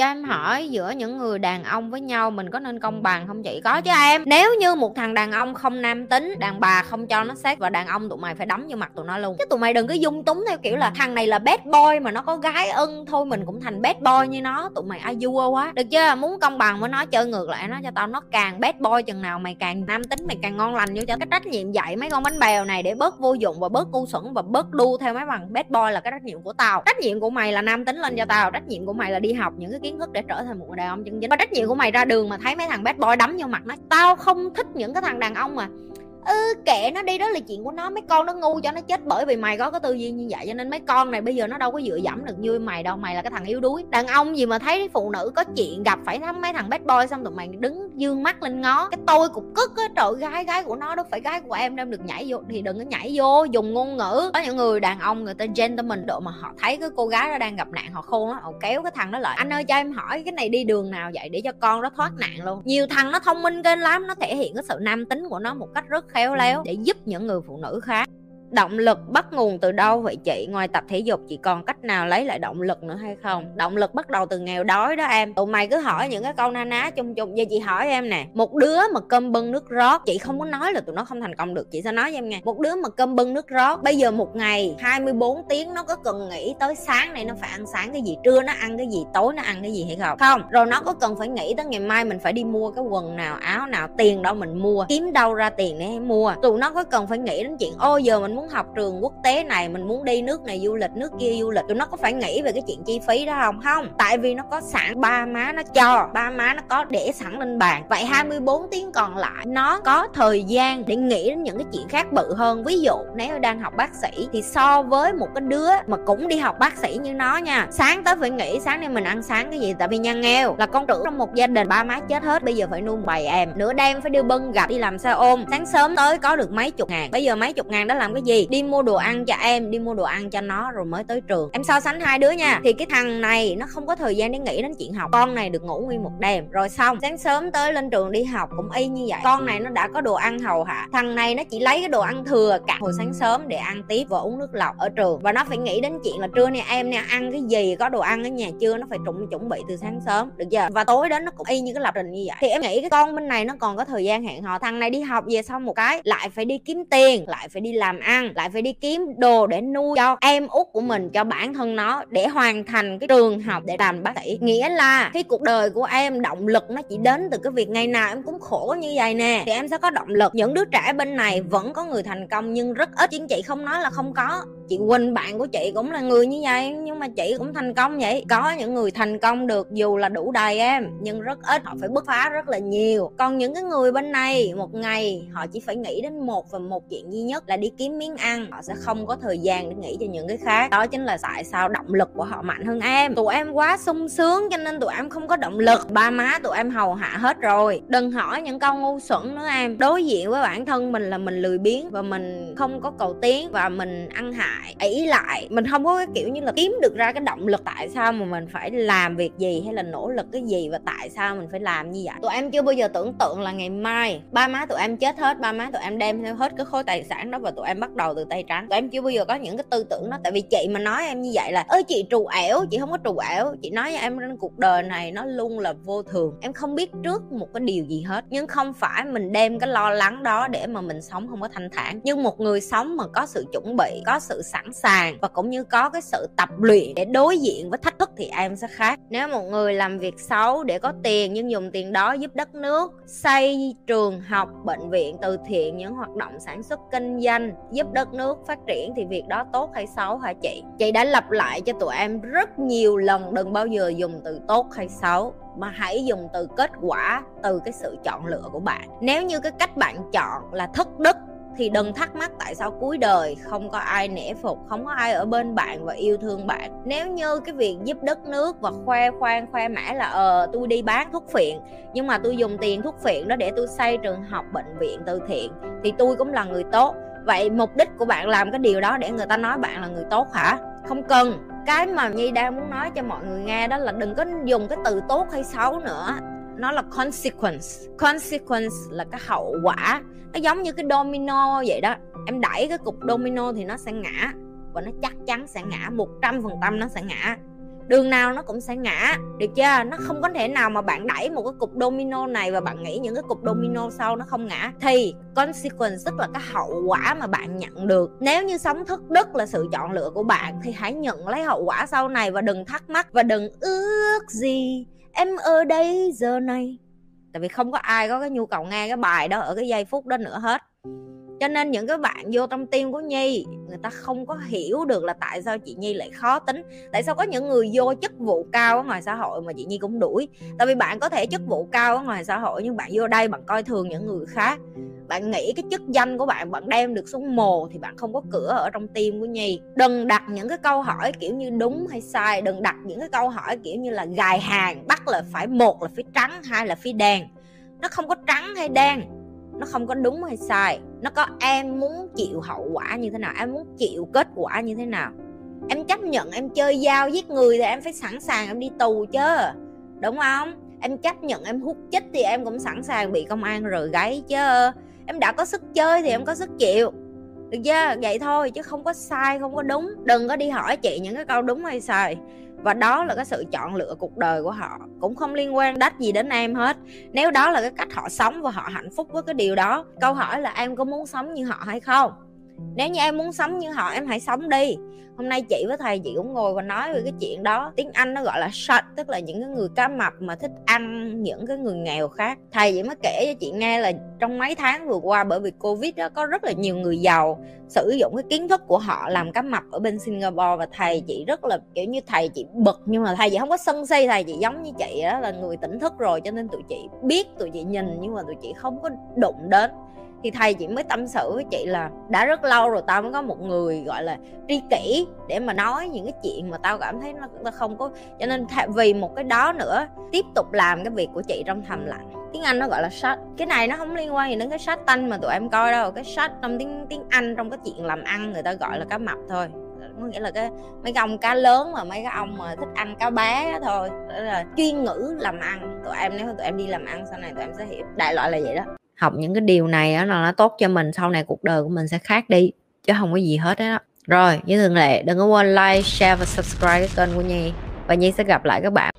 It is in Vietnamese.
cho em hỏi giữa những người đàn ông với nhau mình có nên công bằng không chị? Có chứ em. Nếu như một thằng đàn ông không nam tính đàn bà không cho nó xét và đàn ông tụi mày phải đấm vô mặt tụi nó luôn. Chứ tụi mày đừng có dung túng theo kiểu là thằng này là bad boy mà nó có gái ưng thôi mình cũng thành bad boy như nó. Tụi mày ai vua quá. Được chưa? Muốn công bằng với nó chơi ngược lại nó cho tao nó càng bad boy chừng nào mày càng nam tính mày càng ngon lành vô cho. Cái trách nhiệm dạy mấy con bánh bèo này để bớt vô dụng và bớt ngu xuẩn và bớt đu theo mấy bằng bad boy là cái trách nhiệm của tao. Trách nhiệm của mày là nam tính lên cho tao trách nhiệm của mày là đi học những cái kiến thức để trở thành một người đàn ông chân chính. Và trách nhiệm của mày ra đường mà thấy mấy thằng bad boy đấm vô mặt nó. Tao không thích những cái thằng đàn ông mà ừ kệ nó đi, đó là chuyện của nó. Mấy con nó ngu cho nó chết bởi vì mày có cái tư duy như vậy. Cho nên mấy con này bây giờ nó đâu có dựa dẫm được như mày đâu. Mày là cái thằng yếu đuối. Đàn ông gì mà thấy phụ nữ có chuyện gặp phải thăm mấy thằng bad boy xong tụi mày đứng dương mắt lên ngó. Cái tôi cục cức á, trời gái gái của nó, đâu phải gái của em đem được nhảy vô. Thì đừng có nhảy vô, dùng ngôn ngữ. Có những người đàn ông, người ta gentleman độ mà họ thấy cái cô gái đó đang gặp nạn, họ khôn á, họ kéo cái thằng đó lại. Anh ơi, cho em hỏi, cái này đi đường nào vậy để cho con nó thoát nạn luôn? Nhiều thằng nó thông minh kênh lắm, nó thể hiện cái sự nam tính của nó một cách rất khéo léo. Để giúp những người phụ nữ khác động lực bắt nguồn từ đâu vậy chị? Ngoài tập thể dục, chị còn cách nào lấy lại động lực nữa hay không? Động lực bắt đầu từ nghèo đói đó em. Tụi mày cứ hỏi những cái câu na ná chung chung. Giờ chị hỏi em nè, một đứa mà cơm bưng nước rót, chị không có nói là tụi nó không thành công được. Chị sẽ nói với em nghe. Một đứa mà cơm bưng nước rót, bây giờ một ngày 24 tiếng nó có cần nghĩ tới sáng này nó phải ăn sáng cái gì? Trưa nó ăn cái gì? Tối nó ăn cái gì hay không? Không. Rồi nó có cần phải nghĩ tới ngày mai mình phải đi mua cái quần nào, áo nào, tiền đâu mình mua. Kiếm đâu ra tiền để mua. Tụi nó có cần phải nghĩ đến chuyện, ô, giờ mình muốn học trường quốc tế này, mình muốn đi nước này du lịch, nước kia du lịch, tụi nó có phải nghĩ về cái chuyện chi phí đó không? Không. Tại vì nó có sẵn, ba má nó cho, ba má nó có để sẵn lên bàn. Vậy 24 tiếng còn lại, nó có thời gian để nghĩ đến những cái chuyện khác bự hơn. Ví dụ, nếu đang học bác sĩ, thì so với một cái đứa mà cũng đi học bác sĩ như nó nha, sáng tới phải nghĩ sáng nay mình ăn sáng cái gì? Tại vì nhà nghèo, là con trưởng trong một gia đình, ba má chết hết, bây giờ phải nuôi bầy em. Nửa đêm phải đưa bưng gạch đi làm xe ôm. Sáng sớm tới có được mấy chục ngàn. Bây giờ mấy chục ngàn đó làm cái gì? Đi mua đồ ăn cho em, đi mua đồ ăn cho nó rồi mới tới trường. Em so sánh hai đứa nha. Thì cái thằng này nó không có thời gian để nghĩ đến chuyện học. Con này được ngủ nguyên một đêm. Rồi xong, sáng sớm tới lên trường đi học cũng y như vậy. Con này nó đã có đồ ăn hầu hạ. Thằng này nó chỉ lấy cái đồ ăn thừa cả hồi sáng sớm để ăn tiếp và uống nước lọc ở trường. Và nó phải nghĩ đến chuyện là trưa nay em nè, ăn cái gì, có đồ ăn ở nhà chưa? Nó phải chuẩn chuẩn bị từ sáng sớm. Được chưa và tối đến nó cũng y như cái lập trình như vậy. Thì em nghĩ cái con bên này nó còn có thời gian hẹn hò. Thằng này đi học về xong một cái, lại phải đi kiếm tiền, lại phải đi làm ăn lại phải đi kiếm đồ để nuôi cho em út của mình, cho bản thân nó, để hoàn thành cái trường học để làm bác sĩ. Nghĩa là cái cuộc đời của em, động lực nó chỉ đến từ cái việc ngày nào em cũng khổ như vậy nè. Thì em sẽ có động lực. Những đứa trẻ bên này vẫn có người thành công nhưng rất ít. Chính chị không nói là không có chị Quỳnh, bạn của chị cũng là người như vậy, nhưng mà chị cũng thành công vậy. Có những người thành công được dù là đủ đầy em, nhưng rất ít họ phải bứt phá rất là nhiều. Còn những cái người bên này, một ngày họ chỉ phải nghĩ đến một và một chuyện duy nhất là đi kiếm miếng ăn. Họ sẽ không có thời gian để nghĩ cho những cái khác. Đó chính là tại sao động lực của họ mạnh hơn em. Tụi em quá sung sướng cho nên tụi em không có động lực. Ba má tụi em hầu hạ hết rồi. Đừng hỏi những câu ngu xuẩn nữa em. Đối diện với bản thân mình là mình lười biếng và mình không có cầu tiến và mình ăn hại ỷ lại. Mình không có cái kiểu như là kiếm được ra cái động lực tại sao mà mình phải làm việc gì hay là nỗ lực cái gì và tại sao mình phải làm như vậy. Tụi em chưa bao giờ tưởng tượng là ngày mai, ba má tụi em chết hết, ba má tụi em đem theo hết cái khối tài sản đó và tụi em bắt đầu từ tay trắng. Tụi em chưa bao giờ có những cái tư tưởng đó, tại vì chị mà nói em như vậy là ơi chị trù ẻo, chị không có trù ẻo, chị nói với em rằng cuộc đời này nó luôn là vô thường. Em không biết trước một cái điều gì hết, nhưng không phải mình đem cái lo lắng đó để mà mình sống không có thanh thản. Nhưng một người sống mà có sự chuẩn bị, có sự sẵn sàng và cũng như có cái sự tập luyện để đối diện với thách thức thì em sẽ khác. Nếu một người làm việc xấu để có tiền nhưng dùng tiền đó giúp đất nước, xây trường học, bệnh viện, từ thiện, những hoạt động sản xuất kinh doanh, giúp đất nước phát triển thì việc đó tốt hay xấu hả chị? Chị đã lặp lại cho tụi em rất nhiều lần, đừng bao giờ dùng từ tốt hay xấu, mà hãy dùng từ kết quả từ cái sự chọn lựa của bạn. Nếu như cái cách bạn chọn là thất đức thì đừng thắc mắc tại sao cuối đời không có ai nể phục, không có ai ở bên bạn và yêu thương bạn. Nếu như cái việc giúp đất nước và khoe khoang, khoe mẽ là ờ tôi đi bán thuốc phiện, nhưng mà tôi dùng tiền thuốc phiện đó để tôi xây trường học, bệnh viện, từ thiện, thì tôi cũng là người tốt. Vậy mục đích của bạn làm cái điều đó để người ta nói bạn là người tốt hả? Không cần. Cái mà nhi đang muốn nói cho mọi người nghe đó là đừng có dùng cái từ tốt hay xấu nữa nó là consequence. Consequence là cái hậu quả. Nó giống như cái domino vậy đó. Em đẩy cái cục domino thì nó sẽ ngã. Và nó chắc chắn sẽ ngã. Một trăm phần trăm nó sẽ ngã. Đường nào nó cũng sẽ ngã. Được chưa? Nó không có thể nào mà bạn đẩy một cái cục domino này và bạn nghĩ những cái cục domino sau nó không ngã. Thì consequence tức là cái hậu quả mà bạn nhận được. Nếu như sống thức đức là sự chọn lựa của bạn, thì hãy nhận lấy hậu quả sau này và đừng thắc mắc và đừng ước gì em ở đây giờ này. Tại vì không có ai có cái nhu cầu nghe cái bài đó ở cái giây phút đó nữa hết. Cho nên những cái bạn vô trong tim của nhi, người ta không có hiểu được là tại sao chị nhi lại khó tính. Tại sao có những người vô chức vụ cao ở ngoài xã hội mà chị nhi cũng đuổi? Tại vì bạn có thể chức vụ cao ở ngoài xã hội nhưng bạn vô đây bạn coi thường những người khác bạn nghĩ cái chức danh của bạn bạn đem được xuống mồ thì bạn không có cửa ở trong tim của nhi. Đừng đặt những cái câu hỏi kiểu như đúng hay sai, đừng đặt những cái câu hỏi kiểu như là gài hàng, bắt là phải một là phía trắng, hai là phía đen. Nó không có trắng hay đen, nó không có đúng hay sai, nó có em muốn chịu hậu quả như thế nào, em muốn chịu kết quả như thế nào. Em chấp nhận em chơi dao giết người thì em phải sẵn sàng em đi tù chứ đúng không? Em chấp nhận em hút chích thì em cũng sẵn sàng bị công an rồi gáy chứ em đã có sức chơi thì em có sức chịu. Được chưa? Vậy thôi, chứ không có sai, không có đúng. Đừng có đi hỏi chị những cái câu đúng hay sai. Và đó là cái sự chọn lựa cuộc đời của họ. Cũng không liên quan đách gì đến em hết. Nếu đó là cái cách họ sống và họ hạnh phúc với cái điều đó, câu hỏi là em có muốn sống như họ hay không? Nếu như em muốn sống như họ, em hãy sống đi. Hôm nay chị với thầy chị cũng ngồi và nói về cái chuyện đó. Tiếng anh nó gọi là shut, tức là những cái người cá mập mà thích ăn những cái người nghèo khác. Thầy chị mới kể cho chị nghe là trong mấy tháng vừa qua, bởi vì covid đó có rất là nhiều người giàu, sử dụng cái kiến thức của họ làm cá mập ở bên singapore và thầy chị rất là, kiểu như, thầy chị bực. Nhưng mà thầy chị không có sân si, thầy chị giống như chị đó là người tỉnh thức rồi cho nên tụi chị biết, tụi chị nhìn nhưng mà tụi chị không có đụng đến thì thầy chỉ mới tâm sự với chị là đã rất lâu rồi tao mới có một người gọi là tri kỷ để mà nói những cái chuyện mà tao cảm thấy nó, nó không có cho nên vì một cái đó nữa tiếp tục làm cái việc của chị trong thầm lặng. Tiếng anh nó gọi là sách cái này nó không liên quan gì đến cái sách tanh mà tụi em coi đâu. Cái sách trong tiếng tiếng anh trong cái chuyện làm ăn người ta gọi là cá mập thôi. Có nghĩa là cái mấy cái ông cá lớn mà mấy cái ông mà thích ăn cá bé thôi. Đó là chuyên ngữ làm ăn. Tụi em nếu tụi em đi làm ăn sau này tụi em sẽ hiểu. Đại loại là vậy đó học những cái điều này đó là nó tốt cho mình, sau này cuộc đời của mình sẽ khác đi, chứ không có gì hết đó rồi, như thường lệ, đừng có quên like, share và subscribe cái kênh của nhi. Và nhi sẽ gặp lại các bạn.